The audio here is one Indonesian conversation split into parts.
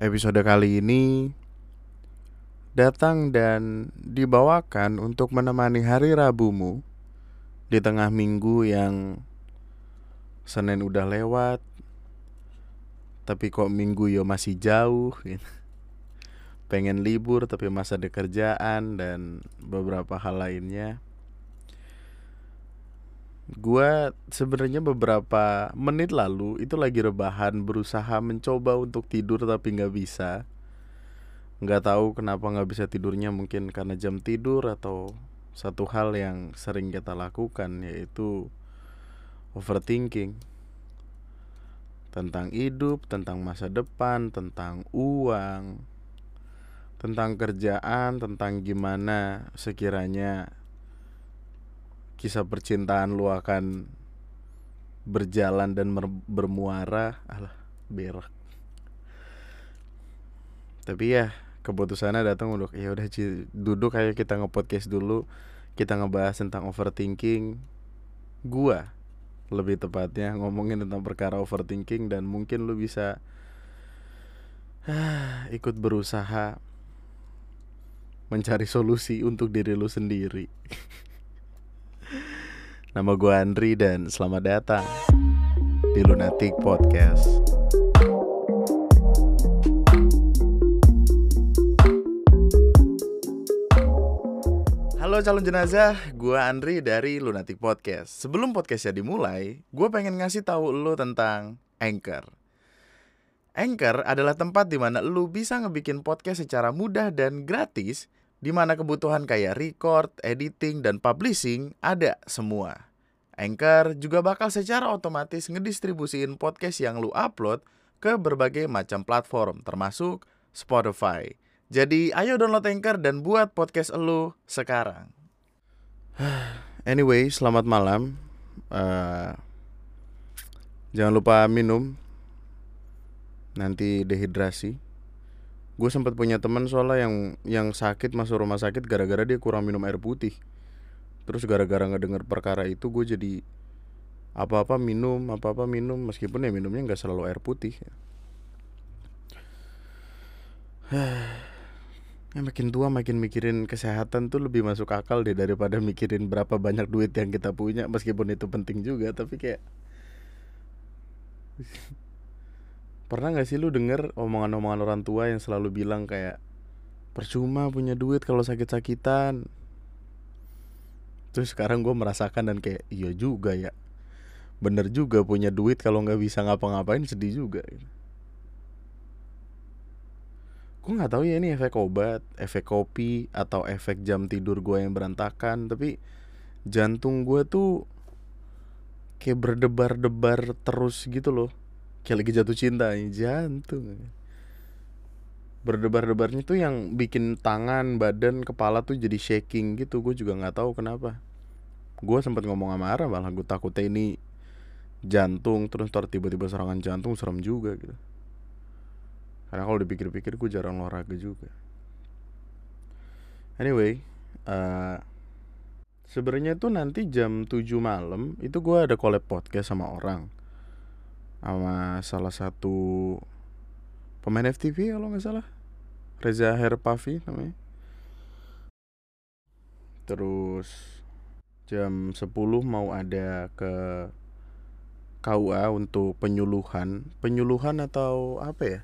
Episode kali ini datang dan dibawakan untuk menemani hari Rabumu di tengah minggu yang Senin udah lewat, tapi kok minggu yo masih jauh. gitu. Pengen libur tapi masa ada dan beberapa hal lainnya. Gua sebenarnya beberapa menit lalu itu lagi rebahan berusaha mencoba untuk tidur tapi nggak bisa. Nggak tahu kenapa nggak bisa tidurnya mungkin karena jam tidur atau satu hal yang sering kita lakukan yaitu overthinking tentang hidup, tentang masa depan, tentang uang, tentang kerjaan, tentang gimana sekiranya kisah percintaan lu akan berjalan dan bermuara? Alah berak. Tapi ya keputusannya datang untuk ya udah duduk kayak kita nge-podcast dulu. Kita ngebahas tentang overthinking. Gua lebih tepatnya ngomongin tentang perkara overthinking dan mungkin lu bisa ikut berusaha mencari solusi untuk diri lu sendiri Nama gue Andri dan selamat datang di Lunatic Podcast. Halo calon jenazah, gue Andri dari Lunatic Podcast. Sebelum podcastnya dimulai, gue pengen ngasih tahu lo tentang Anchor. Anchor adalah tempat di mana lu bisa ngebikin podcast secara mudah dan gratis, di mana kebutuhan kayak record, editing, dan publishing ada semua. Anchor juga bakal secara otomatis ngedistribusiin podcast yang lu upload ke berbagai macam platform, termasuk Spotify. Jadi ayo download Anchor dan buat podcast lu sekarang. Anyway, selamat malam. Eh, jangan lupa minum. Nanti dehidrasi. Gue sempat punya teman soalnya yang yang sakit masuk rumah sakit gara-gara dia kurang minum air putih. Terus gara-gara nggak dengar perkara itu gue jadi apa-apa minum, apa-apa minum meskipun ya minumnya nggak selalu air putih. Ya makin tua makin mikirin kesehatan tuh lebih masuk akal deh daripada mikirin berapa banyak duit yang kita punya meskipun itu penting juga tapi kayak Pernah gak sih lu denger omongan-omongan orang tua yang selalu bilang kayak Percuma punya duit kalau sakit-sakitan. Terus sekarang gue merasakan dan kayak iya juga ya. Bener juga punya duit kalau nggak bisa ngapa-ngapain sedih juga. Gue nggak tahu ya ini efek obat, efek kopi, atau efek jam tidur gue yang berantakan Tapi jantung gue tuh kayak berdebar-debar terus gitu loh Kayak lagi jatuh cinta jantung. Berdebar-debarnya tuh yang bikin tangan, badan, kepala tuh jadi shaking gitu. Gue juga nggak tahu kenapa. Gue sempat ngomong sama Ara malah gue takutnya ini jantung Terus ntar tiba-tiba serangan jantung serem juga gitu. Karena kalau dipikir-pikir gue jarang olahraga juga. Anyway eh Sebenarnya tuh nanti jam 7 malam itu gue ada collab podcast sama orang sama salah satu pemain FTV kalau nggak salah. Reza Herpavi namanya. Terus jam 10 mau ada ke KUA untuk penyuluhan. Penyuluhan atau apa ya?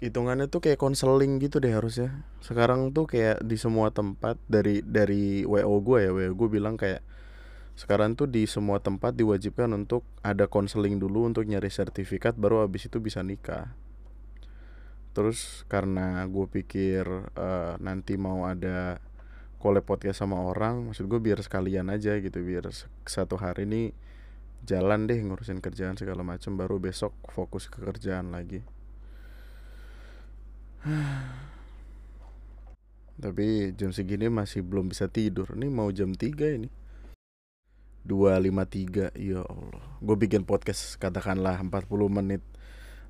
Hitungannya tuh kayak konseling gitu deh harusnya. Sekarang tuh kayak di semua tempat dari dari WO gue ya. WO gue bilang kayak sekarang tuh di semua tempat diwajibkan untuk ada konseling dulu untuk nyari sertifikat baru habis itu bisa nikah. Terus karena gue pikir eh, nanti mau ada collab podcast sama orang maksud gue biar sekalian aja gitu biar satu hari ini jalan deh ngurusin kerjaan segala macam baru besok fokus ke kerjaan lagi. Tapi jam segini masih belum bisa tidur. Ini mau jam 3 ini 253 ya Allah. Gue bikin podcast katakanlah 40 menit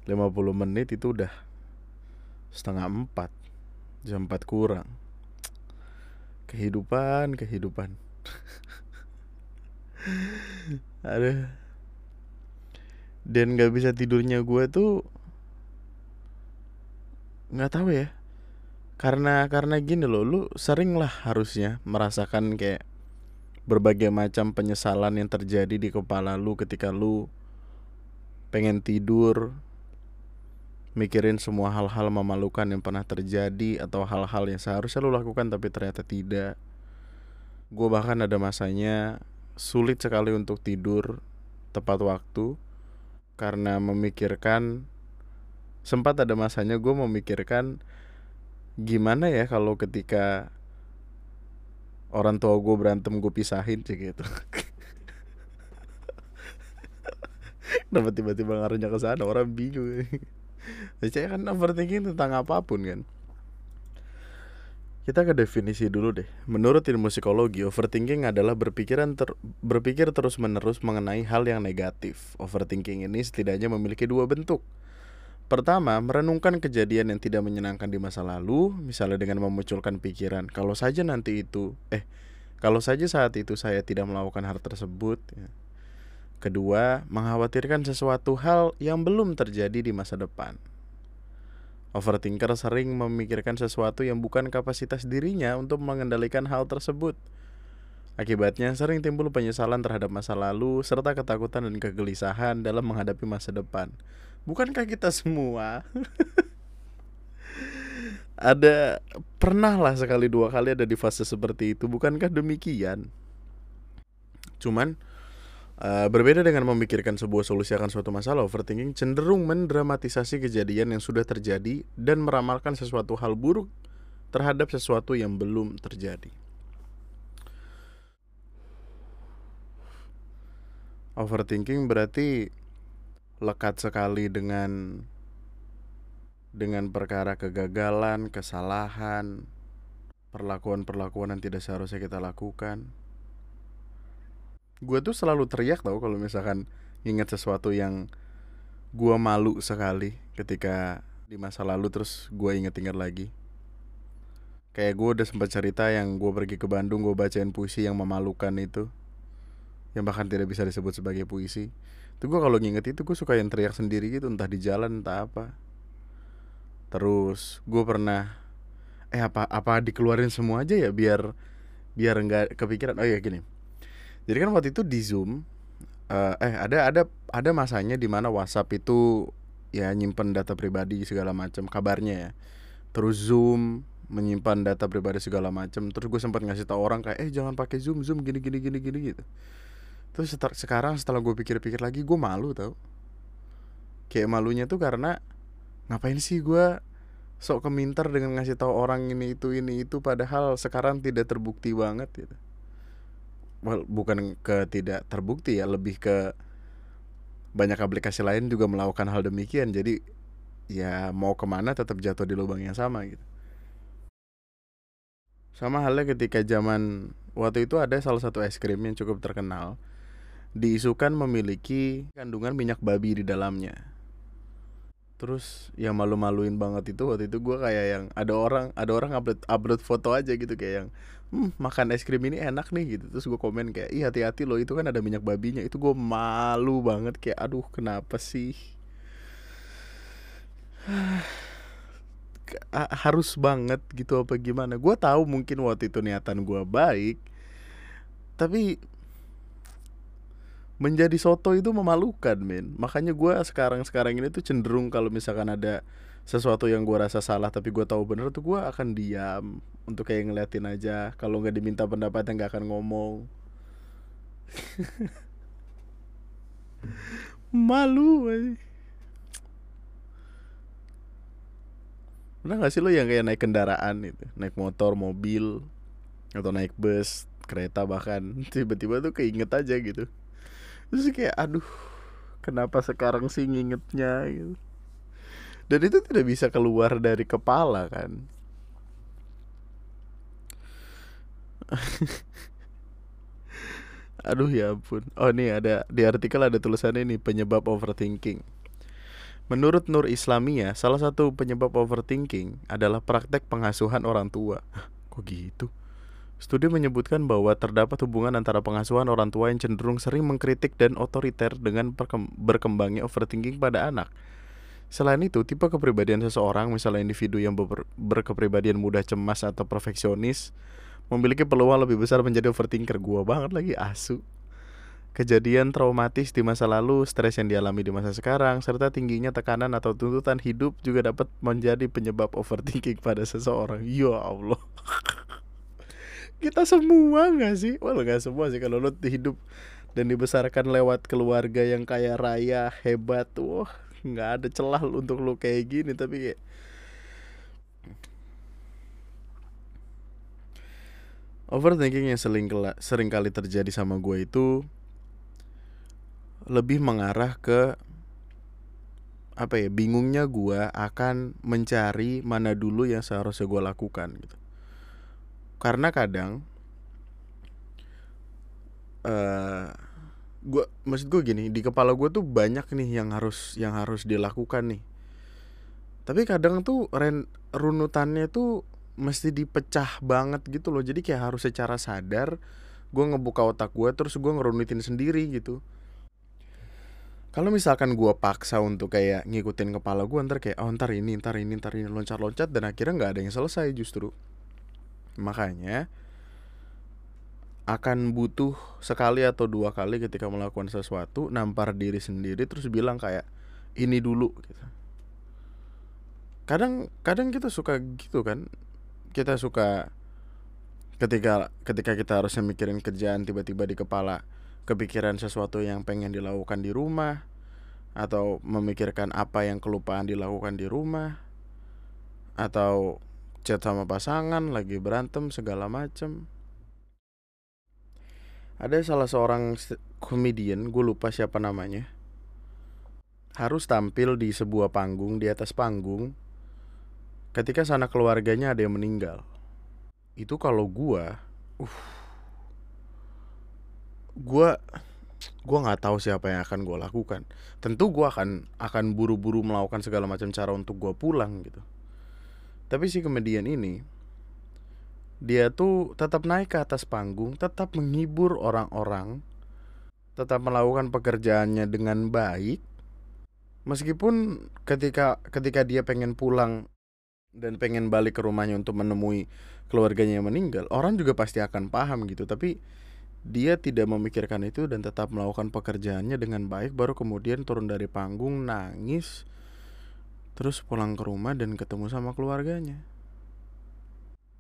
50 menit itu udah setengah empat jam 4 kurang. Kehidupan kehidupan. Aduh dan nggak bisa tidurnya gue tuh nggak tahu ya. Karena karena gini loh lu sering lah harusnya merasakan kayak berbagai macam penyesalan yang terjadi di kepala lu ketika lu pengen tidur mikirin semua hal-hal memalukan yang pernah terjadi atau hal-hal yang seharusnya lu lakukan tapi ternyata tidak. Gue bahkan ada masanya sulit sekali untuk tidur tepat waktu karena memikirkan sempat ada masanya gue memikirkan gimana ya kalau ketika orang tua gue berantem gue pisahin sih gitu Kenapa tiba-tiba ngaruhnya ke sana orang bingung saya kan overthinking tentang apa pun kan kita ke definisi dulu deh. Menurut ilmu psikologi, overthinking adalah berpikiran ter berpikir terus-menerus mengenai hal yang negatif. Overthinking ini setidaknya memiliki dua bentuk. Pertama, merenungkan kejadian yang tidak menyenangkan di masa lalu, misalnya dengan memunculkan pikiran, kalau saja nanti itu, eh, kalau saja saat itu saya tidak melakukan hal tersebut. Ya. Kedua, mengkhawatirkan sesuatu hal yang belum terjadi di masa depan. Overthinker sering memikirkan sesuatu yang bukan kapasitas dirinya untuk mengendalikan hal tersebut. Akibatnya sering timbul penyesalan terhadap masa lalu serta ketakutan dan kegelisahan dalam menghadapi masa depan. Bukankah kita semua? ada pernah lah sekali dua kali ada di fase seperti itu, bukankah demikian? Cuman Uh, berbeda dengan memikirkan sebuah solusi akan suatu masalah, overthinking cenderung mendramatisasi kejadian yang sudah terjadi dan meramalkan sesuatu hal buruk terhadap sesuatu yang belum terjadi. Overthinking berarti lekat sekali dengan dengan perkara kegagalan, kesalahan, perlakuan-perlakuan yang tidak seharusnya kita lakukan. Gue tuh selalu teriak tau kalau misalkan ingat sesuatu yang gue malu sekali ketika di masa lalu terus gue inget-inget lagi. Kayak gue udah sempat cerita yang gue pergi ke Bandung gue bacain puisi yang memalukan itu yang bahkan tidak bisa disebut sebagai puisi itu gue kalau nginget itu gue suka yang teriak sendiri gitu entah di jalan entah apa terus gue pernah eh apa apa dikeluarin semua aja ya biar biar nggak kepikiran oh ya gini jadi kan waktu itu di Zoom uh, eh ada ada ada masanya di mana WhatsApp itu ya nyimpen data pribadi segala macam kabarnya ya. Terus Zoom menyimpan data pribadi segala macam. Terus gue sempat ngasih tau orang kayak eh jangan pakai Zoom, Zoom gini gini gini gini gitu. Terus setar, sekarang setelah gue pikir-pikir lagi gue malu tau. Kayak malunya tuh karena ngapain sih gue sok keminter dengan ngasih tahu orang ini itu ini itu padahal sekarang tidak terbukti banget gitu. Well, bukan ke tidak terbukti ya lebih ke banyak aplikasi lain juga melakukan hal demikian. Jadi ya mau ke mana tetap jatuh di lubang yang sama gitu. Sama halnya ketika zaman waktu itu ada salah satu es krim yang cukup terkenal diisukan memiliki kandungan minyak babi di dalamnya. Terus yang malu-maluin banget itu waktu itu gue kayak yang ada orang ada orang upload upload foto aja gitu kayak yang hmm, makan es krim ini enak nih gitu. Terus gue komen kayak ih hati-hati loh itu kan ada minyak babinya. Itu gue malu banget kayak aduh kenapa sih? Harus banget gitu apa gimana. Gue tahu mungkin waktu itu niatan gue baik tapi menjadi soto itu memalukan men makanya gue sekarang sekarang ini tuh cenderung kalau misalkan ada sesuatu yang gue rasa salah tapi gue tahu bener tuh gue akan diam untuk kayak ngeliatin aja. Kalau nggak diminta pendapat nggak akan ngomong. Malu aja. pernah gak sih lo yang kayak naik kendaraan itu? Naik motor mobil atau naik bus kereta bahkan. Tiba-tiba tuh keinget aja gitu terus kayak aduh kenapa sekarang sih ngingetnya? Gitu. Dan itu tidak bisa keluar dari kepala kan? Aduh ya ampun. Oh nih ada di artikel ada tulisannya nih penyebab overthinking. Menurut Nur Islamia, salah satu penyebab overthinking adalah praktek pengasuhan orang tua. Kok gitu? Studi menyebutkan bahwa terdapat hubungan antara pengasuhan orang tua yang cenderung sering mengkritik dan otoriter dengan berkembangnya overthinking pada anak. Selain itu, tipe kepribadian seseorang, misalnya individu yang ber berkepribadian mudah cemas atau perfeksionis, memiliki peluang lebih besar menjadi overthinker. Gua banget lagi asu. Kejadian traumatis di masa lalu, stres yang dialami di masa sekarang, serta tingginya tekanan atau tuntutan hidup juga dapat menjadi penyebab overthinking pada seseorang. Ya Allah. Kita semua gak sih? Walau gak semua sih. Kalau lo hidup dan dibesarkan lewat keluarga yang kaya raya, hebat, wah nggak ada celah untuk lo kayak gini. Tapi kayak overthinking yang sering sering kali terjadi sama gue itu lebih mengarah ke apa ya bingungnya gue akan mencari mana dulu yang seharusnya gue lakukan gitu karena kadang uh, gua maksud gue gini di kepala gue tuh banyak nih yang harus yang harus dilakukan nih. Tapi kadang tuh ren, runutannya tuh mesti dipecah banget gitu loh. Jadi kayak harus secara sadar gue ngebuka otak gue terus gue ngerunutin sendiri gitu. Kalau misalkan gue paksa untuk kayak ngikutin kepala gue ntar kayak oh ntar ini ntar ini ntar ini loncat-loncat dan akhirnya nggak ada yang selesai justru makanya akan butuh sekali atau dua kali ketika melakukan sesuatu nampar diri sendiri terus bilang kayak ini dulu gitu. Kadang kadang kita suka gitu kan. Kita suka ketika ketika kita harusnya mikirin kerjaan tiba-tiba di kepala kepikiran sesuatu yang pengen dilakukan di rumah atau memikirkan apa yang kelupaan dilakukan di rumah atau chat sama pasangan lagi berantem segala macem. Ada salah seorang komedian gue lupa siapa namanya. Harus tampil di sebuah panggung di atas panggung ketika sana keluarganya ada yang meninggal. Itu kalau gue uh gue gue nggak tahu siapa yang akan gue lakukan. Tentu gue akan akan buru-buru melakukan segala macam cara untuk gue pulang gitu tapi si komedian ini dia tuh tetap naik ke atas panggung tetap menghibur orang-orang tetap melakukan pekerjaannya dengan baik. Meskipun ketika ketika dia pengen pulang dan pengen balik ke rumahnya untuk menemui keluarganya yang meninggal orang juga pasti akan paham gitu. Tapi dia tidak memikirkan itu dan tetap melakukan pekerjaannya dengan baik baru kemudian turun dari panggung nangis terus pulang ke rumah dan ketemu sama keluarganya.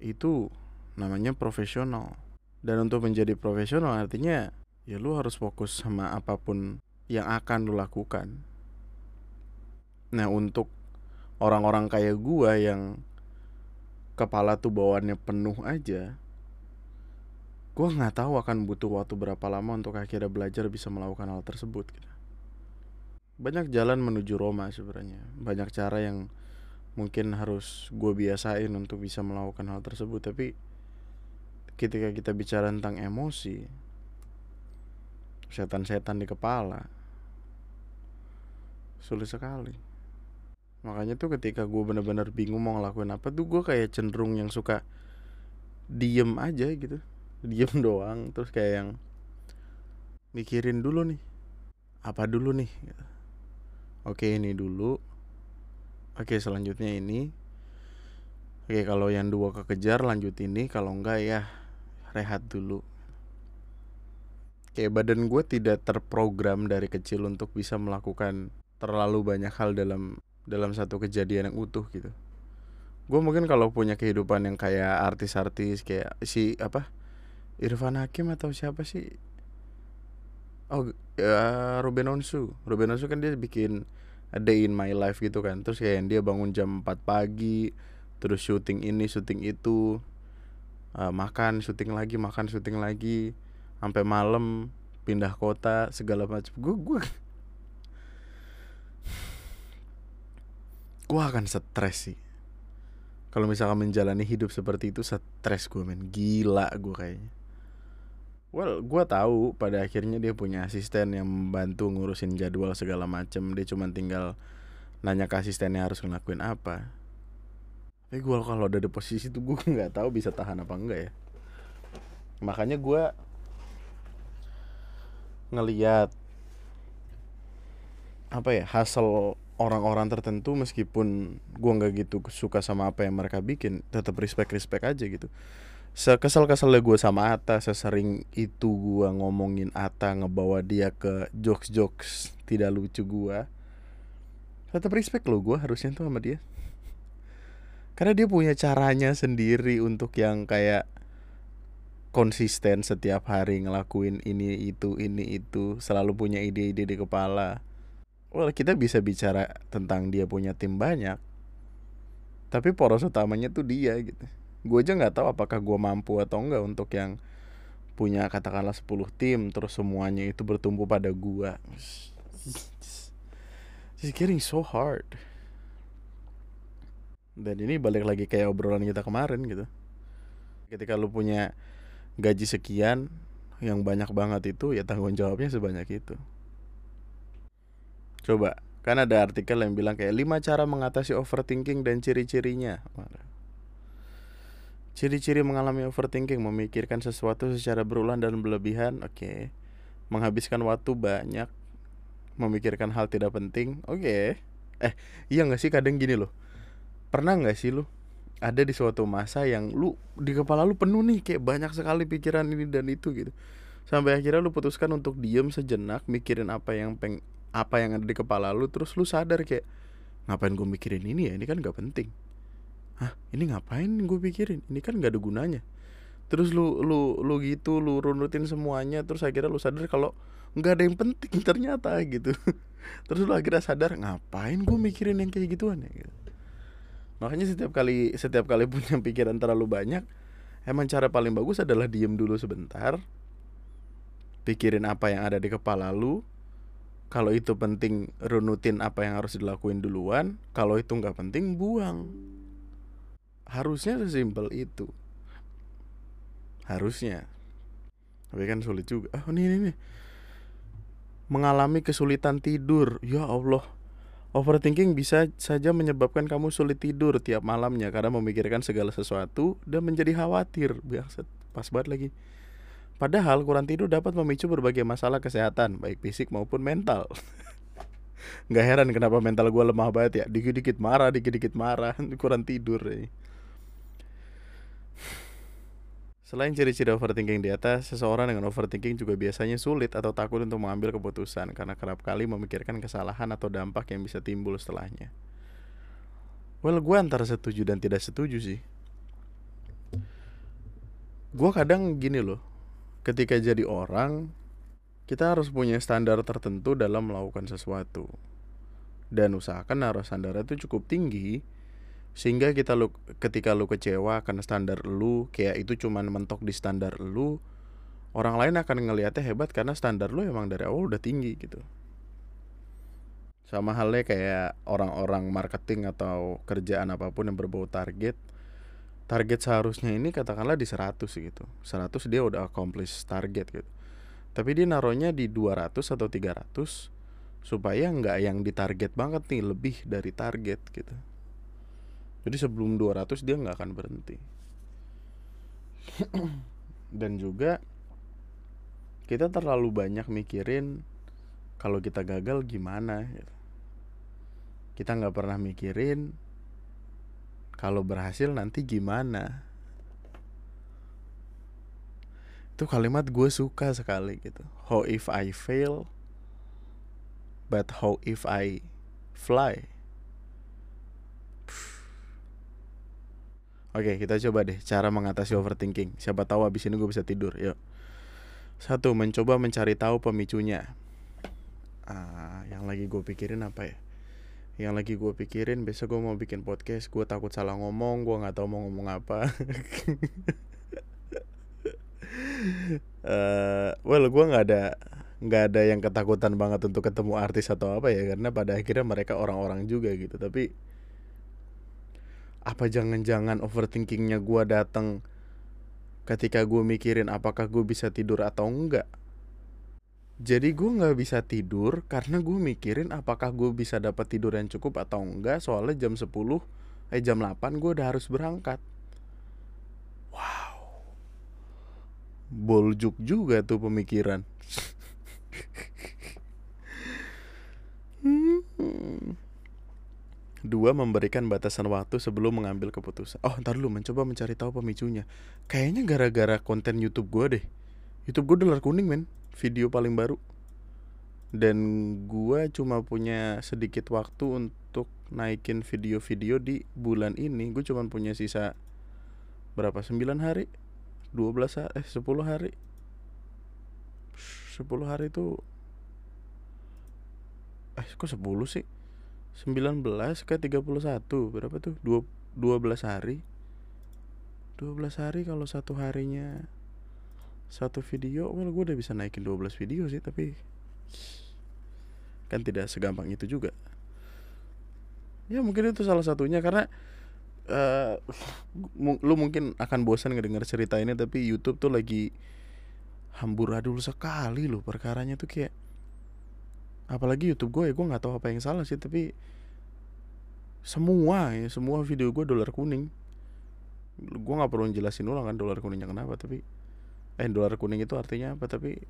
Itu namanya profesional. Dan untuk menjadi profesional artinya ya lu harus fokus sama apa pun yang akan lu lakukan. Nah untuk orang-orang kayak gua yang kepala tuh bawaannya penuh aja gue nggak tahu akan butuh waktu berapa lama untuk akhirnya belajar bisa melakukan hal tersebut gitu. Banyak jalan menuju Roma sebenarnya. Banyak cara yang mungkin harus gue biasain untuk bisa melakukan hal tersebut. Tapi ketika kita bicara tentang emosi setan-setan di kepala sulit sekali. Makanya tuh ketika gue bener-bener bingung mau ngelakuin apa tuh gue kayak cenderung yang suka diem aja gitu. Diem doang terus kayak yang mikirin dulu nih apa dulu nih oke ini dulu. Oke selanjutnya ini. Oke kalau yang dua kekejar lanjut ini. Kalau enggak ya rehat dulu. Kayak badan gue tidak terprogram dari kecil untuk bisa melakukan terlalu banyak hal dalam dalam satu kejadian yang utuh gitu. Gue mungkin kalau punya kehidupan yang kayak artis-artis kayak si apa Irfan Hakim atau siapa sih oh ya Ruben Onsu. Ruben Onsu kan dia bikin a day in my life gitu kan. Terus kayak dia bangun jam 4 pagi terus syuting ini syuting itu. Uh, makan syuting lagi makan syuting lagi. Sampai malam pindah kota segala macam gue gue gue akan stres sih. Kalau misalkan menjalani hidup seperti itu stres gue men. Gila gue kayaknya Well, gue tahu pada akhirnya dia punya asisten yang membantu ngurusin jadwal segala macem. Dia cuma tinggal nanya ke asistennya harus ngelakuin apa. Tapi gue kalau ada di posisi itu gue nggak tahu bisa tahan apa enggak ya. Makanya gue ngeliat apa ya hasil orang-orang tertentu meskipun gua nggak gitu suka sama apa yang mereka bikin tetap respect respect aja gitu sekesal keselnya gue sama Ata sesering itu gua ngomongin Ata ngebawa dia ke jokes jokes tidak lucu gua. Tetap respect lo gue harusnya tuh sama dia. Karena dia punya caranya sendiri untuk yang kayak konsisten setiap hari ngelakuin ini itu ini itu selalu punya ide-ide di kepala. Well kita bisa bicara tentang dia punya tim banyak tapi poros utamanya tuh dia gitu gue aja nggak tahu apakah gue mampu atau enggak untuk yang punya katakanlah 10 tim terus semuanya itu bertumbuh pada gue It's getting so hard. Dan ini balik lagi kayak obrolan kita kemarin gitu. Ketika lu punya gaji sekian yang banyak banget itu ya tanggung jawabnya sebanyak itu. Coba kan ada artikel yang bilang kayak lima cara mengatasi overthinking dan ciri-cirinya ciri-ciri mengalami overthinking memikirkan sesuatu secara berulang dan berlebihan oke okay. menghabiskan waktu banyak memikirkan hal tidak penting oke okay. eh iya nggak sih kadang gini loh pernah nggak sih lu ada di suatu masa yang lu di kepala lu penuh nih kayak banyak sekali pikiran ini dan itu gitu sampai akhirnya lu putuskan untuk diem sejenak mikirin apa yang peng apa yang ada di kepala lu terus lu sadar kayak ngapain gue mikirin ini ya ini kan gak penting hah ini ngapain gue pikirin? Ini kan gak ada gunanya. Terus lu lu lu gitu lu runutin semuanya terus akhirnya lu sadar kalau nggak ada yang penting ternyata gitu. Terus lu akhirnya sadar ngapain gue mikirin yang kayak gituan ya gitu. Makanya setiap kali setiap kali punya pikiran terlalu banyak emang cara paling bagus adalah diem dulu sebentar pikirin apa yang ada di kepala lu. Kalau itu penting runutin apa yang harus dilakuin duluan. Kalau itu nggak penting buang harusnya sesimpel itu harusnya tapi kan sulit juga oh ini ini, mengalami kesulitan tidur ya Allah Overthinking bisa saja menyebabkan kamu sulit tidur tiap malamnya karena memikirkan segala sesuatu dan menjadi khawatir. Biasa, pas banget lagi. Padahal kurang tidur dapat memicu berbagai masalah kesehatan, baik fisik maupun mental. Gak heran kenapa mental gue lemah banget ya. Dikit-dikit marah, dikit-dikit marah, kurang tidur. Ya. Selain ciri-ciri overthinking di atas, seseorang dengan overthinking juga biasanya sulit atau takut untuk mengambil keputusan karena kerap kali memikirkan kesalahan atau dampak yang bisa timbul setelahnya. Well, gue antara setuju dan tidak setuju sih. Gue kadang gini loh, ketika jadi orang, kita harus punya standar tertentu dalam melakukan sesuatu. Dan usahakan naruh standar itu cukup tinggi sehingga kita lu ketika lu kecewa karena standar lu kayak itu cuman mentok di standar lu orang lain akan ngelihatnya hebat karena standar lu emang dari awal udah tinggi gitu. Sama halnya kayak orang-orang marketing atau kerjaan apa pun yang berbau target target seharusnya ini katakanlah di 100 gitu. 100 dia udah accomplish target gitu. Tapi dia naruhnya di 200 atau 300 supaya nggak yang ditarget banget nih lebih dari target gitu jadi sebelum 200 dia nggak akan berhenti. Dan juga kita terlalu banyak mikirin kalau kita gagal gimana gitu. Kita nggak pernah mikirin kalau berhasil nanti gimana. Itu kalimat gue suka sekali gitu. How if I fail, but how if I fly? Oke, kita coba deh cara mengatasi overthinking. Siapa tahu abis ini gue bisa tidur. Yuk. Satu, mencoba mencari tahu pemicunya. Ah, yang lagi gue pikirin apa ya? Yang lagi gue pikirin, besok gue mau bikin podcast. Gue takut salah ngomong, gue nggak tahu mau ngomong apa. uh, well, gue nggak ada nggak ada yang ketakutan banget untuk ketemu artis atau apa ya, karena pada akhirnya mereka orang-orang juga gitu. Tapi apa jangan-jangan overthinkingnya gue datang ketika gue mikirin apakah gue bisa tidur atau enggak? Jadi gue nggak bisa tidur karena gue mikirin apakah gue bisa dapat tidur yang cukup atau enggak soalnya jam 10 eh jam 8 gue udah harus berangkat. Wow. Boljuk juga tuh pemikiran. Hmm. Dua, memberikan batasan waktu sebelum mengambil keputusan. Oh, ntar dulu mencoba mencari tahu pemicunya. Kayaknya gara-gara konten YouTube gue deh. YouTube gue dolar kuning men, video paling baru. Dan gue cuma punya sedikit waktu untuk naikin video-video di bulan ini. Gue cuma punya sisa berapa? 9 hari? 12 hari? Eh 10 hari? 10 hari itu Eh kok 10 sih? 19 ke 31 berapa tuh? 2, 12 hari 12 hari kalau satu harinya satu video well gue udah bisa naikin 12 video sih tapi kan tidak segampang itu juga ya mungkin itu salah satunya karena uh, lu mungkin akan bosan ngedenger cerita ini tapi YouTube tuh lagi hamburadul sekali loh perkaranya tuh kayak apalagi YouTube gue ya gue nggak tahu apa yang salah sih tapi semua ya semua video gue dolar kuning. Gue nggak perlu jelasin ulang kan dolar kuningnya kenapa tapi eh dolar kuning itu artinya apa tapi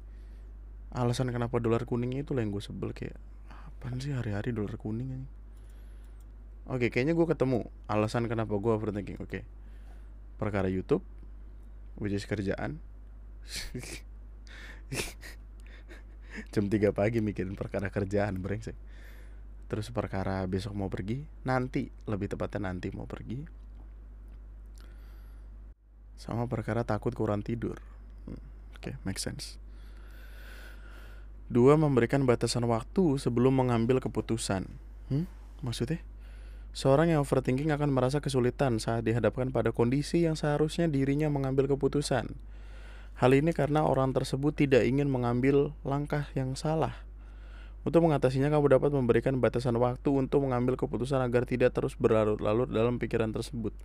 alasan kenapa dolar kuningnya itu lah yang gue sebel kayak apa sih hari-hari dolar kuning ini? Oke kayaknya gue ketemu alasan kenapa gue overthinking. Oke perkara YouTube which kerjaan jam 3 pagi mikirin perkara kerjaan brengsek. Terus perkara besok mau pergi nanti lebih tepatnya nanti mau pergi. Sama perkara takut kurang tidur. Hmm, oke okay, make sense. Dua memberikan batasan waktu sebelum mengambil keputusan. Hmm? maksudnya? Seorang yang overthinking akan merasa kesulitan saat dihadapkan pada kondisi yang seharusnya dirinya mengambil keputusan. Hal ini karena orang tersebut tidak ingin mengambil langkah yang salah. Untuk mengatasinya, kamu dapat memberikan batasan waktu untuk mengambil keputusan agar tidak terus berlarut-larut dalam pikiran tersebut.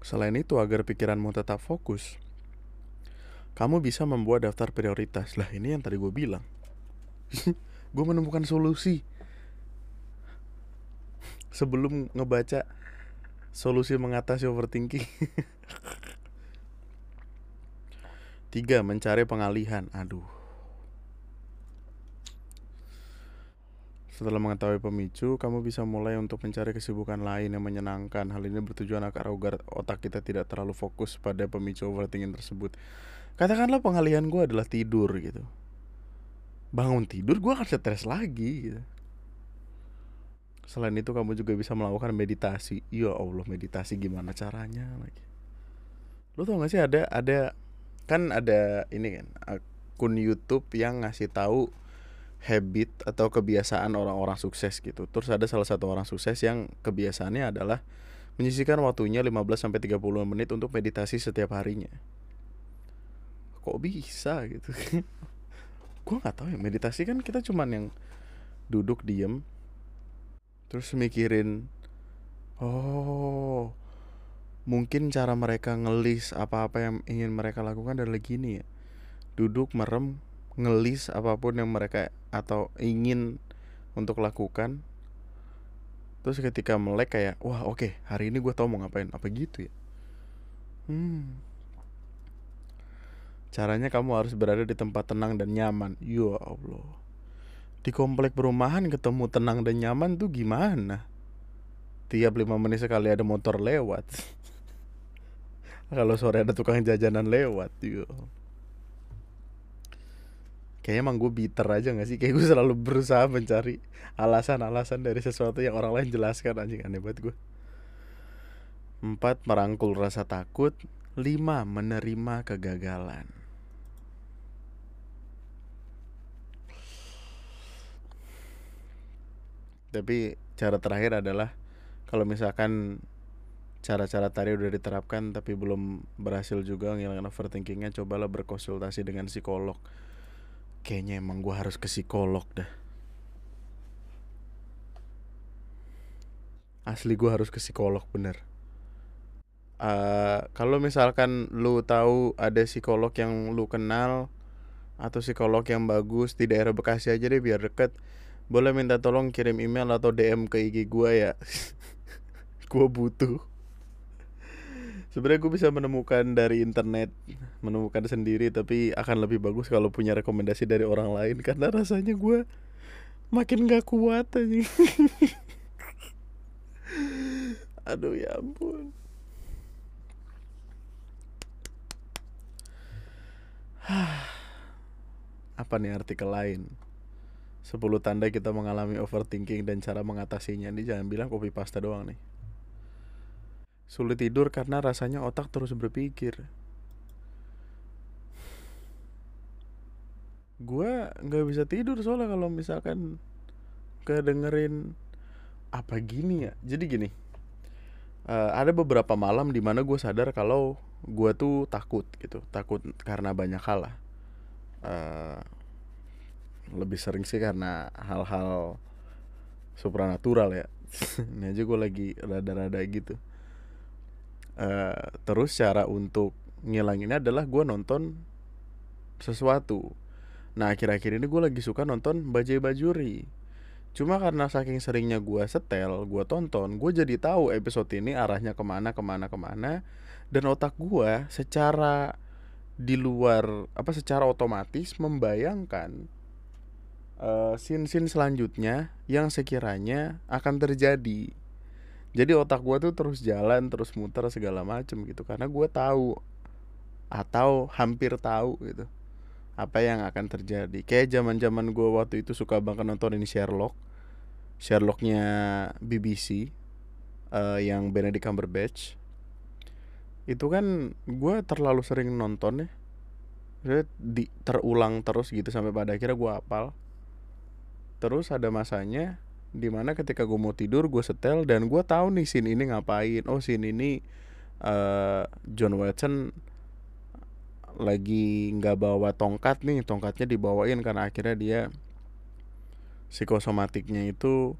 Selain itu, agar pikiranmu tetap fokus, kamu bisa membuat daftar prioritas. Lah, ini yang tadi gue bilang. gue menemukan solusi sebelum ngebaca Solusi mengatasi overthinking. Tiga, mencari pengalihan. Aduh. Setelah mengetahui pemicu, kamu bisa mulai untuk mencari kesibukan lain yang menyenangkan. Hal ini bertujuan agar otak kita tidak terlalu fokus pada pemicu overthinking tersebut. Katakanlah pengalihan gue adalah tidur gitu. Bangun tidur gue akan stres lagi gitu. Selain itu kamu juga bisa melakukan meditasi. Ya Allah, meditasi gimana caranya lagi? Lu tau gak sih ada ada kan ada ini kan akun YouTube yang ngasih tahu habit atau kebiasaan orang-orang sukses gitu. Terus ada salah satu orang sukses yang kebiasaannya adalah menyisihkan waktunya 15 sampai 30 menit untuk meditasi setiap harinya. Kok bisa gitu? Gue nggak tahu ya meditasi kan kita cuman yang duduk diem terus mikirin oh mungkin cara mereka ngelis apa-apa yang ingin mereka lakukan adalah gini ya. Duduk merem ngelis apa pun yang mereka atau ingin untuk lakukan. Terus ketika melek kayak wah oke okay, hari ini gue tau mau ngapain. Apa gitu ya? Hmm. Caranya kamu harus berada di tempat tenang dan nyaman. Ya allah di komplek perumahan ketemu tenang dan nyaman tuh gimana? Tiap lima menit sekali ada motor lewat. Kalau sore ada tukang jajanan lewat, yuk. Kayaknya emang gue bitter aja gak sih? Kayak gue selalu berusaha mencari alasan-alasan dari sesuatu yang orang lain jelaskan anjing aneh banget gue. Empat, merangkul rasa takut. Lima, menerima kegagalan. Tapi cara terakhir adalah kalau misalkan cara-cara tadi udah diterapkan tapi belum berhasil juga ngilangin overthinkingnya cobalah berkonsultasi dengan psikolog. Kayaknya emang gue harus ke psikolog dah asli gue harus ke psikolog bener. Uh, kalau misalkan lu tahu ada psikolog yang lu kenal atau psikolog yang bagus di daerah Bekasi aja deh biar deket boleh minta tolong kirim email atau DM ke IG gue ya? Gue butuh. Sebenarnya gue bisa menemukan dari internet menemukan sendiri tapi akan lebih bagus kalau punya rekomendasi dari orang lain karena rasanya gue makin gak kuat aja aduh ya ampun. Apa nih artikel lain 10 tanda kita mengalami overthinking dan cara mengatasinya ini jangan bilang kopi pasta doang nih Sulit tidur karena rasanya otak terus berpikir. Gue nggak bisa tidur soalnya kalau misalkan kedengerin apa gini ya. Jadi gini, uh, ada beberapa malam di mana gue sadar kalau gue tuh takut gitu, takut karena banyak hal lah. Uh, lebih sering sih karena hal-hal supranatural ya. Ini aja gue lagi rada-rada gitu. Uh, terus cara untuk ngilanginnya adalah gue nonton sesuatu. Nah akhir-akhir ini gue lagi suka nonton bajai bajuri. Cuma karena saking seringnya gue setel gue tonton gue jadi tahu episode ini arahnya ke mana ke mana ke mana. Dan otak gue secara di luar apa secara otomatis membayangkan uh, scene-scene selanjutnya yang sekiranya akan terjadi. Jadi otak gue tuh terus jalan terus muter segala macem gitu. Karena gue tahu atau hampir tahu gitu apa yang akan terjadi. Kayak zaman zaman gue waktu itu suka banget nonton ini Sherlock. Sherlocknya BBC uh, eh, yang Benedict Cumberbatch. Itu kan gue terlalu sering nonton ya. Di terulang terus gitu sampai pada akhirnya gue apal terus ada masanya di mana ketika gue mau tidur gue setel dan gue tahu nih scene ini ngapain. Oh scene ini uh, John Watson lagi nggak bawa tongkat nih tongkatnya dibawain karena akhirnya dia psikosomatiknya itu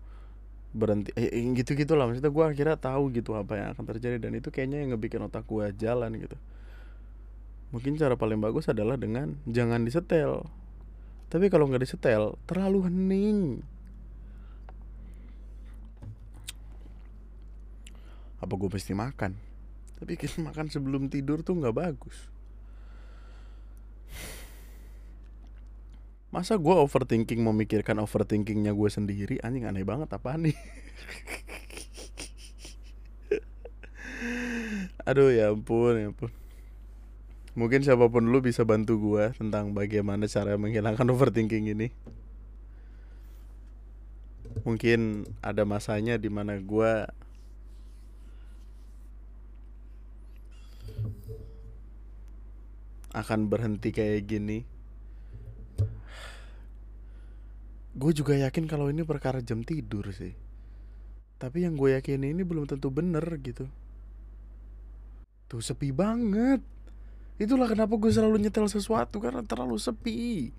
berhenti eh, eh gitu gitu lah maksudnya gue akhirnya tahu gitu apa yang akan terjadi dan itu kayaknya yang ngebikin otak gue jalan gitu. Mungkin cara paling bagus adalah dengan jangan disetel tapi kalau nggak disetel terlalu hening. Apa gue mesti makan? Tapi kita makan sebelum tidur tuh nggak bagus. Masa gue overthinking memikirkan overthinkingnya gue sendiri? Anjing aneh banget apa nih? Aduh ya ampun ya ampun mungkin siapa pun lu bisa bantu gue tentang bagaimana cara menghilangkan overthinking ini. Mungkin ada masanya di mana gue akan berhenti kayak gini. Gue juga yakin kalau ini perkara jam tidur sih. Tapi yang gue yakin ini belum tentu bener gitu. Tuh sepi banget itulah kenapa gue selalu nyetel sesuatu karena terlalu sepi.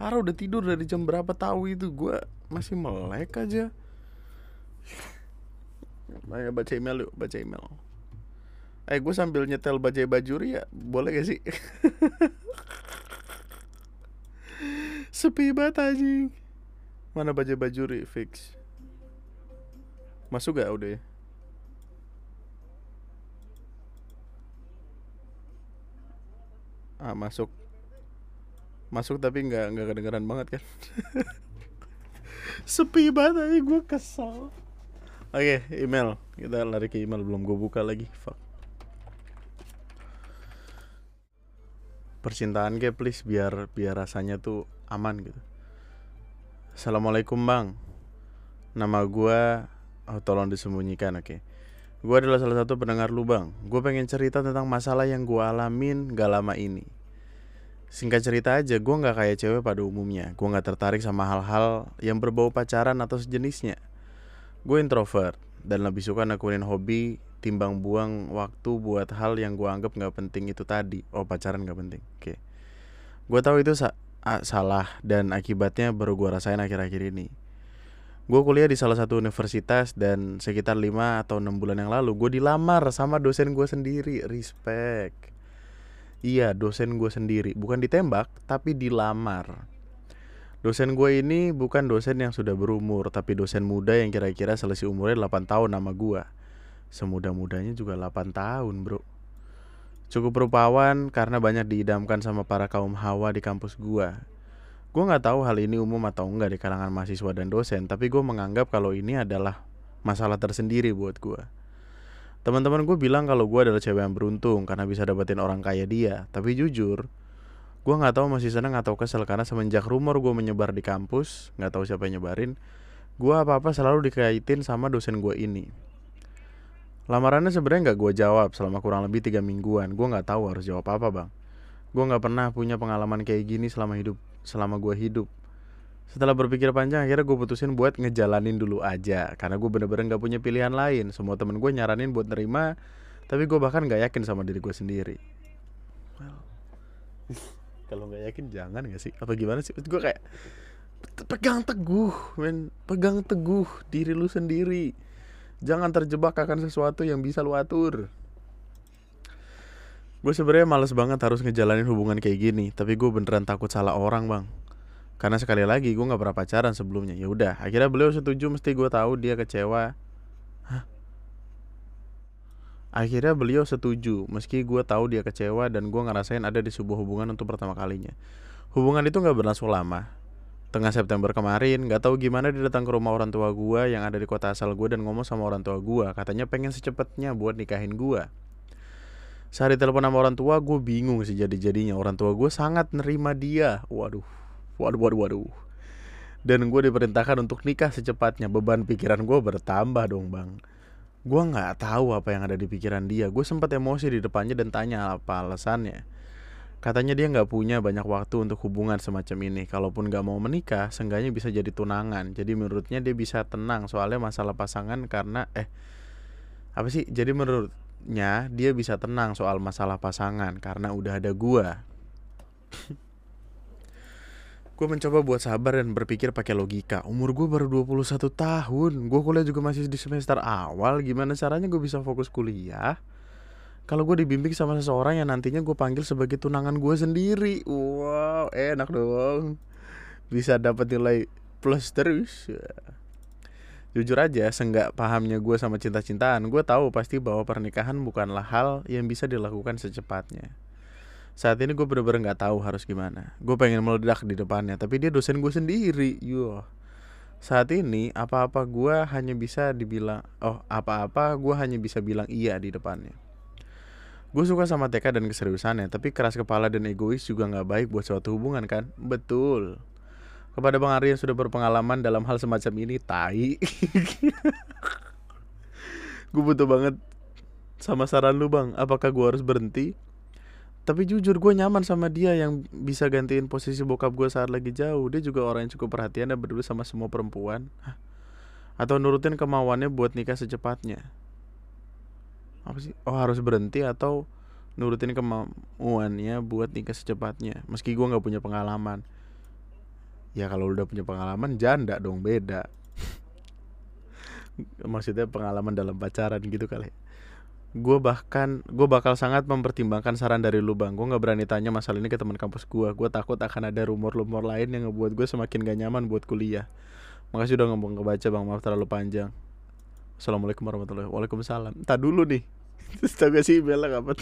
Ara udah tidur dari jam berapa tahu itu gue masih melek aja. Ayo baca email yuk baca email. Eh gue sambil nyetel bajai bajuri ya Boleh gak sih? Sepi banget anjing. Mana bajai bajuri fix? Masuk gak udah ya? Ah masuk. Masuk tapi nggak nggak kedengeran banget kan? Sepi banget aja gue kesal Oke okay, email. Kita lari ke email belum gue buka lagi. Fuck. Percintaan ke please biar biar rasanya tuh aman gitu. Assalamualaikum bang. Nama gue oh, tolong disembunyikan oke. okay. Gue adalah salah satu pendengar lu bang gue pengen cerita tentang masalah yang gue alamin gak lama ini Singkat cerita aja, gue gak kayak cewek pada umumnya. Gue gak tertarik sama hal-hal yang berbau pacaran atau sejenisnya. Gue introvert dan lebih suka nakunin hobi timbang buang waktu buat hal yang gue anggap nggak penting itu tadi oh pacaran nggak penting oke okay. gue tahu itu sa salah dan akibatnya baru gue rasain akhir-akhir ini gue kuliah di salah satu universitas dan sekitar 5 atau enam bulan yang lalu gue dilamar sama dosen gue sendiri. Respect. Iya dosen gue sendiri. Bukan ditembak tapi dilamar. Dosen gue ini bukan dosen yang sudah berumur, tapi dosen muda yang kira-kira selisih umurnya 8 tahun nama gue semudah-mudanya juga 8 tahun bro. Cukup rupawan karena banyak diidamkan sama para kaum hawa di kampus gua. Gua nggak tahu hal ini umum atau enggak di kalangan mahasiswa dan dosen, tapi gue menganggap kalau ini adalah masalah tersendiri buat gua. Teman-teman gue bilang kalau gue adalah cewek yang beruntung karena bisa dapetin orang kaya dia. Tapi jujur, gue nggak tahu masih seneng atau kesel karena semenjak rumor gue menyebar di kampus, nggak tahu siapa yang nyebarin, gue apa-apa selalu dikaitin sama dosen gue ini. Lamarannya sebenarnya nggak gue jawab selama kurang lebih tiga mingguan. Gue nggak tahu harus jawab apa bang. Gue nggak pernah punya pengalaman kayak gini selama hidup selama gue hidup. Setelah berpikir panjang akhirnya gue putusin buat ngejalanin dulu aja karena gue bener-bener nggak punya pilihan lain. Semua temen gue nyaranin buat nerima, tapi gue bahkan nggak yakin sama diri gue sendiri. Well, kalau nggak yakin jangan gak sih? Apa gimana sih? Gue kayak pegang teguh, men, pegang teguh diri lu sendiri Jangan terjebak akan sesuatu yang bisa lu atur. Gue sebenarnya males banget harus ngejalanin hubungan kayak gini, tapi gue beneran takut salah orang bang. Karena sekali lagi gue nggak pernah pacaran sebelumnya. Ya udah, akhirnya beliau setuju. Mesti gue tahu dia kecewa. Hah? Akhirnya beliau setuju, meski gue tahu dia kecewa dan gue ngerasain ada di sebuah hubungan untuk pertama kalinya. Hubungan itu nggak berlangsung lama, tengah September kemarin nggak tahu gimana dia datang ke rumah orang tua gue yang ada di kota asal gue dan ngomong sama orang tua gue katanya pengen secepatnya buat nikahin gue saat telepon sama orang tua gue bingung sih jadi jadinya orang tua gue sangat nerima dia. Waduh waduh waduh waduh. Dan gue diperintahkan untuk nikah secepatnya. Beban pikiran gue bertambah dong bang. Gue nggak tahu apa yang ada di pikiran dia. Gue sempat emosi di depannya dan tanya apa alasannya. Katanya dia nggak punya banyak waktu untuk hubungan semacam ini. Kalaupun nggak mau menikah, seenggaknya bisa jadi tunangan. Jadi menurutnya dia bisa tenang soalnya masalah pasangan karena eh apa sih? Jadi menurutnya dia bisa tenang soal masalah pasangan karena udah ada gua. gue mencoba buat sabar dan berpikir pakai logika. Umur gue baru 21 tahun. Gue kuliah juga masih di semester awal. Gimana caranya gue bisa fokus kuliah? kalau gue dibimbing sama seseorang yang nantinya gue panggil sebagai tunangan gue sendiri wow enak dong bisa dapat nilai plus terus jujur aja senggak pahamnya gue sama cinta-cintaan gue tahu pasti bahwa pernikahan bukanlah hal yang bisa dilakukan secepatnya saat ini gue bener-bener nggak tahu harus gimana gue pengen meledak di depannya tapi dia dosen gue sendiri yo saat ini apa-apa gue hanya bisa dibilang oh apa-apa gue hanya bisa bilang iya di depannya Gue suka sama TK dan keseriusannya, tapi keras kepala dan egois juga nggak baik buat suatu hubungan kan? Betul. Kepada Bang Ari yang sudah berpengalaman dalam hal semacam ini, tai. gue butuh banget sama saran lu bang, apakah gue harus berhenti? Tapi jujur gue nyaman sama dia yang bisa gantiin posisi bokap gue saat lagi jauh. Dia juga orang yang cukup perhatian dan peduli sama semua perempuan. Atau nurutin kemauannya buat nikah secepatnya apa sih oh harus berhenti atau nurutin kemauannya buat nikah secepatnya meski gue nggak punya pengalaman ya kalau udah punya pengalaman janda dong beda maksudnya pengalaman dalam pacaran gitu kali gue bahkan gue bakal sangat mempertimbangkan saran dari lu bang gue nggak berani tanya masalah ini ke teman kampus gue gue takut akan ada rumor-rumor lain yang ngebuat gue semakin gak nyaman buat kuliah makasih udah ngomong kebaca bang maaf terlalu panjang Assalamualaikum warahmatullahi wabarakatuh. Waalaikumsalam. Tak dulu nih. Terus gak sih emailnya kapan?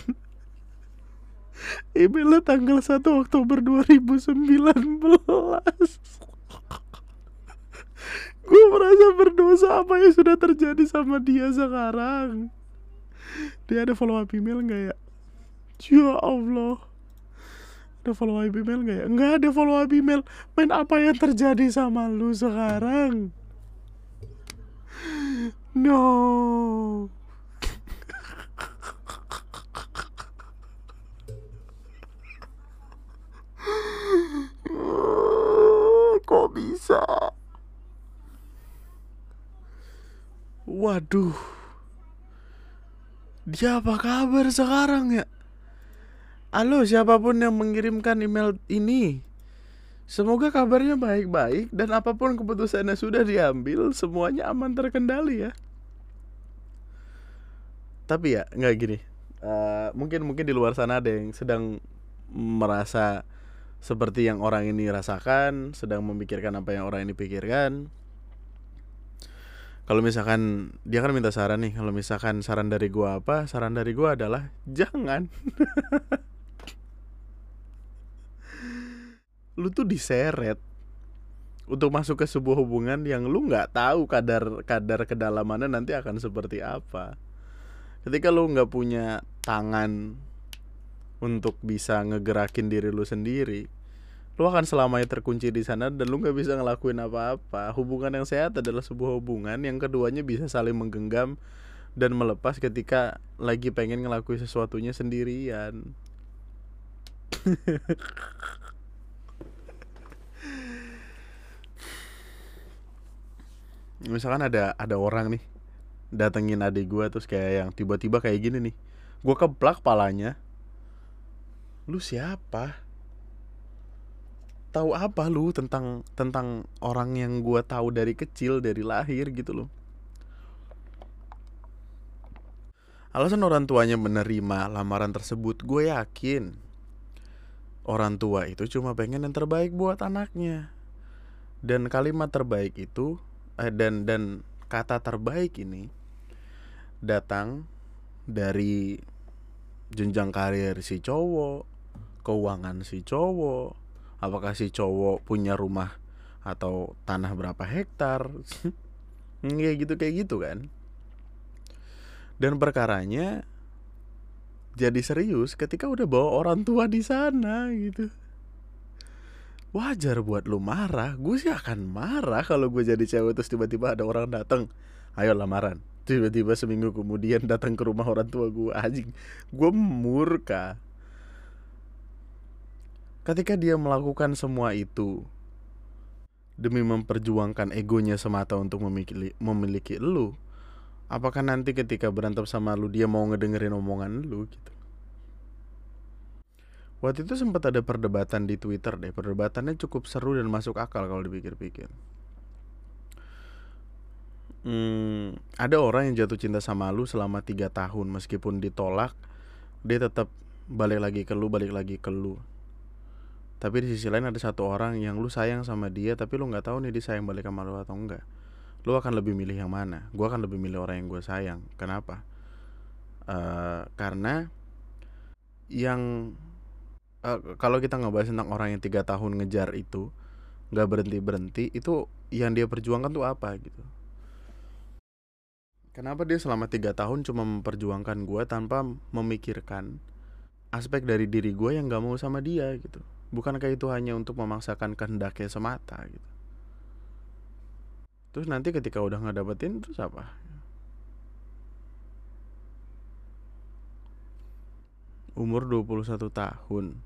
Emailnya tanggal 1 Oktober 2019. Gue merasa berdosa apa yang sudah terjadi sama dia sekarang. Dia ada follow up email gak ya? Ya Allah. Ada follow up email gak ya? Nggak ada follow up email. Main apa yang terjadi sama lu sekarang? No. Kok bisa? Waduh. Dia apa kabar sekarang ya? Halo siapa pun yang mengirimkan email ini Semoga kabarnya baik-baik dan apa pun keputusannya sudah diambil semuanya aman terkendali ya tapi ya nggak gini uh, mungkin mungkin di luar sana ada yang sedang merasa seperti yang orang ini rasakan sedang memikirkan apa yang orang ini pikirkan kalau misalkan dia kan minta saran nih kalau misalkan saran dari gua apa saran dari gua adalah jangan. Lu tuh diseret untuk masuk ke sebuah hubungan yang lu nggak tahu kadar kadar kedalamannya nanti akan seperti apa. Ketika lu nggak punya tangan untuk bisa ngegerakin diri lu sendiri lu akan selamanya terkunci di sana dan lu nggak bisa ngelakuin apa-apa. Hubungan yang sehat adalah sebuah hubungan yang keduanya bisa saling menggenggam dan melepas ketika lagi pengen ngelakuin sesuatunya sendirian. Misalkan ada ada orang nih datengin adik gue terus kayak yang tiba-tiba kayak gini nih, gue keplak palanya. Lu siapa? Tahu apa lu tentang tentang orang yang gue tahu dari kecil dari lahir gitu loh. Alasan orang tuanya menerima lamaran tersebut gue yakin orang tua itu cuma pengen yang terbaik buat anaknya. Dan kalimat terbaik itu eh, dan dan kata terbaik ini datang dari jenjang karir si cowok keuangan si cowok apakah si cowok punya rumah atau tanah berapa hektar? Kayak gitu kayak gitu kan. Dan perkaranya jadi serius ketika udah bawa orang tua di sana gitu. Wajar buat lu marah. Gue sih akan marah kalau gue jadi cewek terus tiba-tiba ada orang datang ayo lamaran. Tiba-tiba seminggu kemudian datang ke rumah orang tua gue anjing gue murka Ketika dia melakukan semua itu demi memperjuangkan egonya semata untuk memiliki memiliki lu, apakah nanti ketika berantem sama lu dia mau ngedengerin omongan lu gitu? Waktu itu sempat ada perdebatan di Twitter deh. Perdebatannya cukup seru dan masuk akal kalau dipikir-pikir. Hmm, ada orang yang jatuh cinta sama lu selama tiga tahun meskipun ditolak, dia tetap balik lagi ke lu, balik lagi ke lu tapi di sisi lain ada satu orang yang lu sayang sama dia tapi lu nggak tahu nih dia sayang balik sama lu atau enggak lu akan lebih milih yang mana? Gue akan lebih milih orang yang gue sayang. Kenapa? Uh, karena yang uh, kalau kita ngebahas tentang orang yang tiga tahun ngejar itu nggak berhenti berhenti itu yang dia perjuangkan tuh apa gitu. Kenapa dia selama tiga tahun cuma memperjuangkan gue tanpa memikirkan aspek dari diri gue yang nggak mau sama dia gitu Bukankah itu hanya untuk memaksakan kehendaknya semata gitu. Terus nanti ketika udah nggak dapetin terus apa? Umur 21 tahun.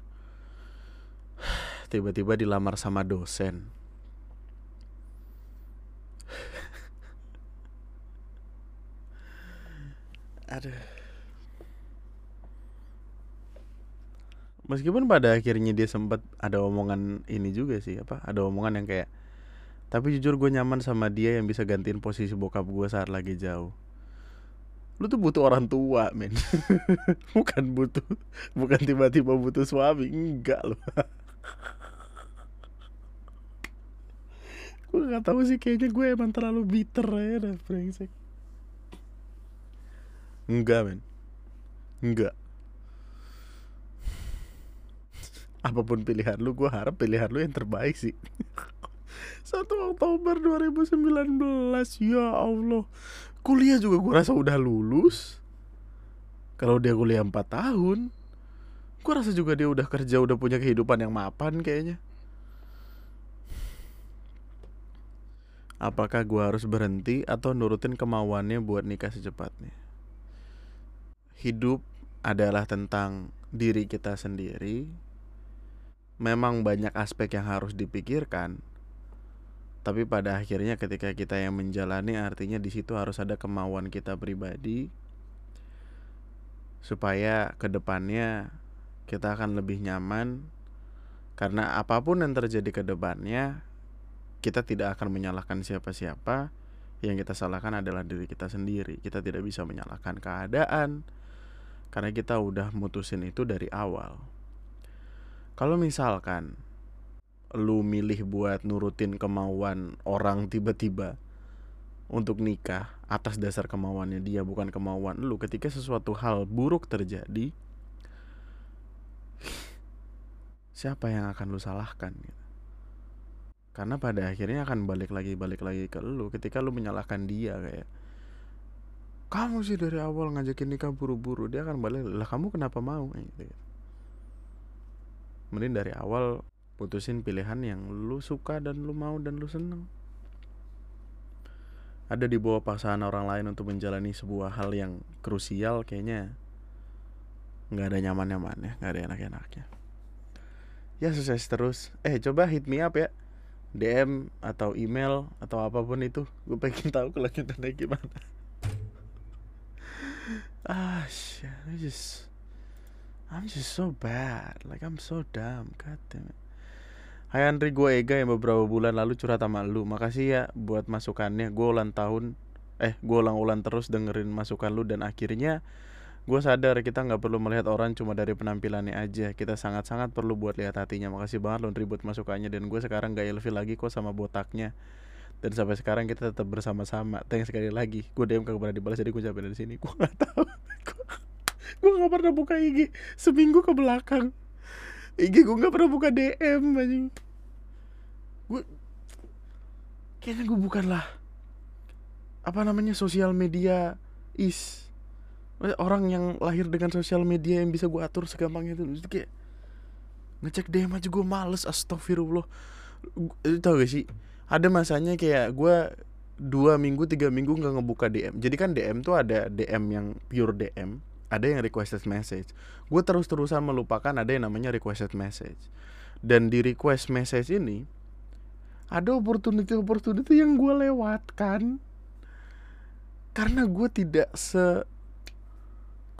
Tiba-tiba dilamar sama dosen. Aduh. Meskipun pada akhirnya dia sempat ada omongan ini juga sih apa ada omongan yang kayak tapi jujur gue nyaman sama dia yang bisa gantiin posisi bokap gue saat lagi jauh. Lu tuh butuh orang tua men. Bukan butuh bukan tiba-tiba butuh suami enggak loh. Gue nggak tahu sih kayaknya gue emang terlalu bitter ya dah enggak men. Enggak apa pun pilihan lu gue harap pilihan lu yang terbaik sih. 1 Oktober 2019 ya Allah. Kuliah juga gue rasa udah lulus. Kalau dia kuliah 4 tahun gue rasa juga dia udah kerja udah punya kehidupan yang mapan kayaknya. Apakah gue harus berhenti atau nurutin kemauannya buat nikah secepatnya? Hidup adalah tentang diri kita sendiri memang banyak aspek yang harus dipikirkan. Tapi pada akhirnya ketika kita yang menjalani artinya di situ harus ada kemauan kita pribadi supaya ke depannya kita akan lebih nyaman. Karena apa pun yang terjadi ke depannya kita tidak akan menyalahkan siapa-siapa. Yang kita salahkan adalah diri kita sendiri. Kita tidak bisa menyalahkan keadaan. Karena kita udah mutusin itu dari awal kalau misalkan lu milih buat nurutin kemauan orang tiba-tiba untuk nikah atas dasar kemauannya dia bukan kemauan lu ketika sesuatu hal buruk terjadi siapa yang akan lu salahkan gitu. karena pada akhirnya akan balik lagi balik lagi ke lu ketika lu menyalahkan dia kayak kamu sih dari awal ngajakin nikah buru-buru dia akan balik lah kamu kenapa mau gitu, gitu. Mending dari awal putusin pilihan yang lu suka dan lu mau dan lu seneng. Ada di bawah paksaan orang lain untuk menjalani sebuah hal yang krusial kayaknya nggak ada nyaman nyamannya nggak ada enak-enaknya. Ya sukses terus. Eh coba hit me up ya. DM atau email atau apa pun itu. Gue pengen tahu kelanjutannya gimana. Ah shit. I just I'm just so bad. Like I'm so dumb. God damn it. Hai Andri, gue Ega yang beberapa bulan lalu curhat sama lu. Makasih ya buat masukannya. Gue ulang tahun. Eh, gue ulang-ulang terus dengerin masukan lu Dan akhirnya gue sadar kita nggak perlu melihat orang cuma dari penampilannya aja. Kita sangat-sangat perlu buat lihat hatinya. Makasih banget lu buat masukannya. Dan gue sekarang gak ilfil lagi kok sama botaknya. Dan sampai sekarang kita tetap bersama-sama. Thanks sekali lagi. Gue DM kagak pernah dibalas jadi gue capek dari sini. Gue nggak tahu gue gak pernah buka IG seminggu ke belakang. IG gue gak pernah buka DM anjing. Gue kayaknya gue bukanlah apa namanya sosial media is. Orang yang lahir dengan sosial media yang bisa gue atur segampang itu. Jadi kayak ngecek DM aja gue males astagfirullah. Tau gak sih? Ada masanya kayak gue dua minggu tiga minggu nggak ngebuka DM jadi kan DM tuh ada DM yang pure DM ada yang requested message. Gue terus terusan melupakan ada yang namanya requested message. Dan di request message ini ada opportunity opportunity yang gue lewatkan. Karena gue tidak se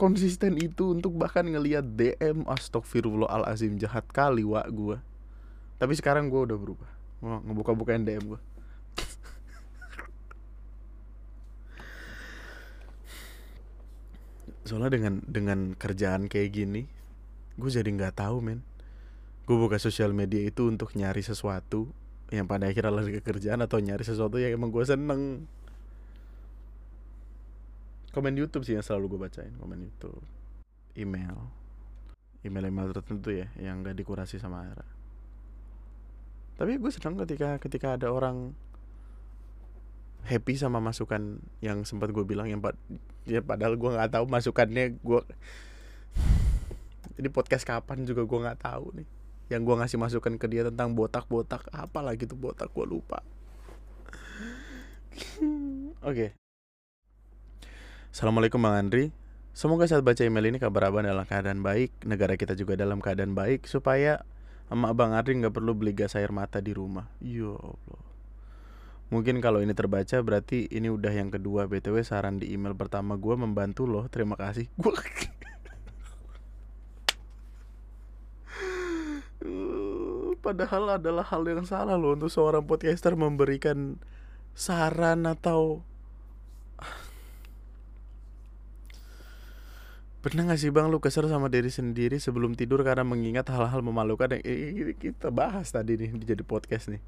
konsisten itu untuk bahkan ngelihat DM astagfirullahalazim jahat kali wa gue tapi sekarang gue udah berubah. Ngebuka-bukain DM gue soalnya dengan dengan kerjaan kayak gini gue jadi nggak tahu men. Gue buka sosial media itu untuk nyari sesuatu yang pada akhirnya lagi kerjaan atau nyari sesuatu yang emang gue seneng. Komen YouTube sih yang selalu gue bacain komen YouTube email. Email email tertentu ya yang gak dikurasi sama Ara. Tapi gue seneng ketika ketika ada orang happy sama masukan yang sempat gue bilang yang ya padahal gue nggak tahu masukannya gue jadi podcast kapan juga gue nggak tahu nih. Yang gue ngasih masukan ke dia tentang botak-botak apa lagi tuh botak gue lupa. Oke. Okay. assalamualaikum bang Andri. Semoga saat baca email ini kabar abang dalam keadaan baik negara kita juga dalam keadaan baik supaya emak bang Andri nggak perlu beli gas air mata di rumah. Ya Allah Mungkin kalau ini terbaca berarti ini udah yang kedua. BTW saran di email pertama gue membantu loh. Terima kasih. Gue Padahal adalah hal yang salah loh Untuk seorang podcaster memberikan saran atau Pernah gak sih bang lu kesel sama diri sendiri sebelum tidur karena mengingat hal-hal memalukan yang kita bahas tadi nih di jadi podcast nih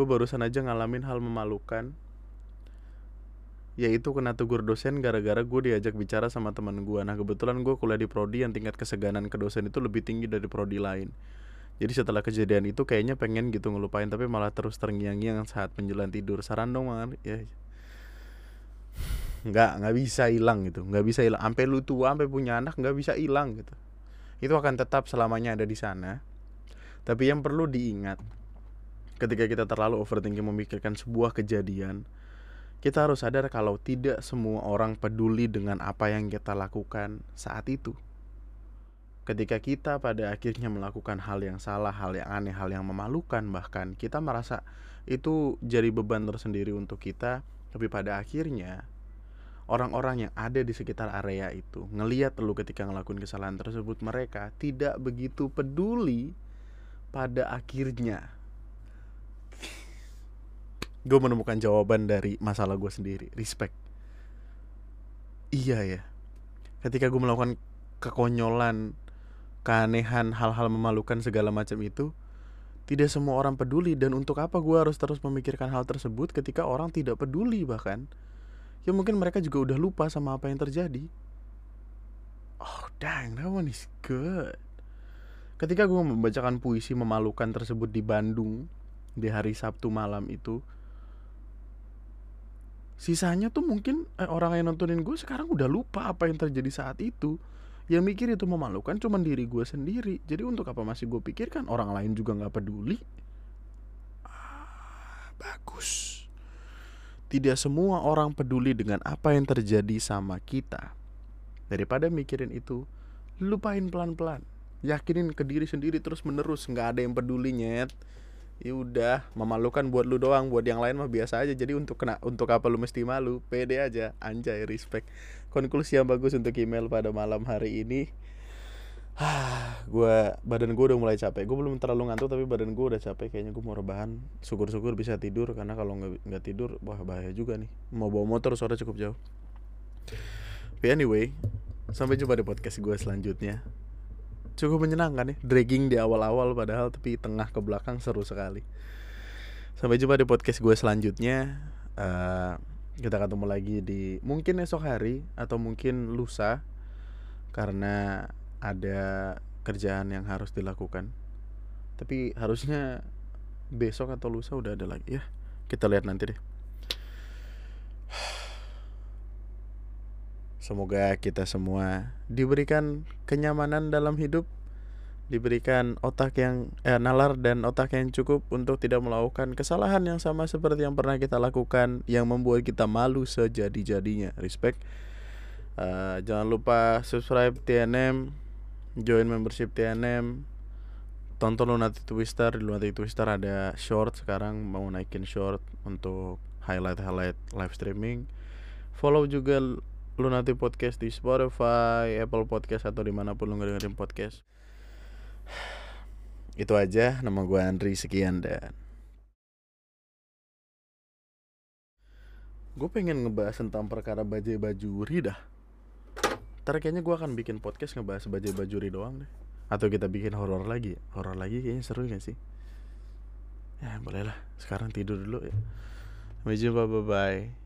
gue barusan aja ngalamin hal memalukan. Yaitu kena tegur dosen gara-gara gue diajak bicara sama teman gue nah kebetulan gue kuliah di prodi yang tingkat keseganan ke dosen itu lebih tinggi dari prodi lain. Jadi setelah kejadian itu kayaknya pengen gitu ngelupain tapi malah terus terngiang-ngiang saat menjelang tidur. Saran dong man ya. Nggak nggak bisa hilang gitu. Nggak bisa hilang. Sampai lu tua sampai punya anak nggak bisa hilang gitu. Itu akan tetap selamanya ada di sana. Tapi yang perlu diingat ketika kita terlalu overthinking memikirkan sebuah kejadian, kita harus sadar kalau tidak semua orang peduli dengan apa yang kita lakukan saat itu. Ketika kita pada akhirnya melakukan hal yang salah, hal yang aneh, hal yang memalukan, bahkan kita merasa itu jadi beban tersendiri untuk kita, tapi pada akhirnya orang-orang yang ada di sekitar area itu ngeliat lu ketika ngelakuin kesalahan tersebut mereka tidak begitu peduli pada akhirnya gue menemukan jawaban dari masalah gue sendiri respect iya ya ketika gue melakukan kekonyolan keanehan hal-hal memalukan segala macam itu Tidak semua orang peduli dan untuk apa gue harus terus memikirkan hal tersebut ketika orang tidak peduli bahkan. Ya mungkin mereka juga udah lupa sama apa yang terjadi. Oh dang, that one is good. Ketika gue membacakan puisi memalukan tersebut di Bandung di hari Sabtu malam itu, sisanya tuh mungkin eh, orang yang nontonin gue sekarang udah lupa apa yang terjadi saat itu. Yang mikir itu memalukan cuma diri gue sendiri. Jadi untuk apa masih gue pikirkan? Orang lain juga nggak peduli. Ah, bagus. Tidak semua orang peduli dengan apa yang terjadi sama kita. Daripada mikirin itu lupain pelan-pelan. Yakinin ke diri sendiri terus menerus nggak ada yang peduli nyet ya udah memalukan buat lu doang buat yang lain mah biasa aja. Jadi untuk kena untuk apa lu mesti malu? Pede aja anjay respect. Konklusi yang bagus untuk email pada malam hari ini. Gue badan gue udah mulai capek. Gue belum terlalu ngantuk tapi badan gue udah capek. Kayaknya gue mau rebahan. Syukur-syukur bisa tidur karena kalau nggak nggak tidur wah bahaya juga nih. Mau bawa motor suara cukup jauh. But anyway sampai jumpa di podcast gue selanjutnya cukup menyenangkan ya. Dragging di awal-awal padahal tapi tengah ke belakang seru sekali. Sampai jumpa di podcast gue selanjutnya. Uh, kita ketemu lagi di mungkin esok hari atau mungkin lusa karena ada kerjaan yang harus dilakukan. Tapi harusnya besok atau lusa udah ada lagi ya. Kita lihat nanti deh Semoga kita semua diberikan kenyamanan dalam hidup, diberikan otak yang eh, nalar dan otak yang cukup untuk tidak melakukan kesalahan yang sama seperti yang pernah kita lakukan yang membuat kita malu sejadi-jadinya. Respect. Uh, jangan lupa subscribe TNM, join membership TNM, tonton Lunatic Twister di Lunatic Twister ada short sekarang mau naikin short untuk highlight highlight live streaming. Follow juga Lunati Podcast di Spotify, Apple Podcast atau di mana pun lu dengerin podcast. Itu aja, nama gue Andri, sekian dan Gue pengen ngebahas tentang perkara bajai bajuri dah. Ntar kayaknya gue akan bikin podcast ngebahas bajai bajuri doang deh. Atau kita bikin horor lagi. Horor lagi kayaknya seru gak sih? Ya boleh lah, sekarang tidur dulu ya. Sampai jumpa, bye-bye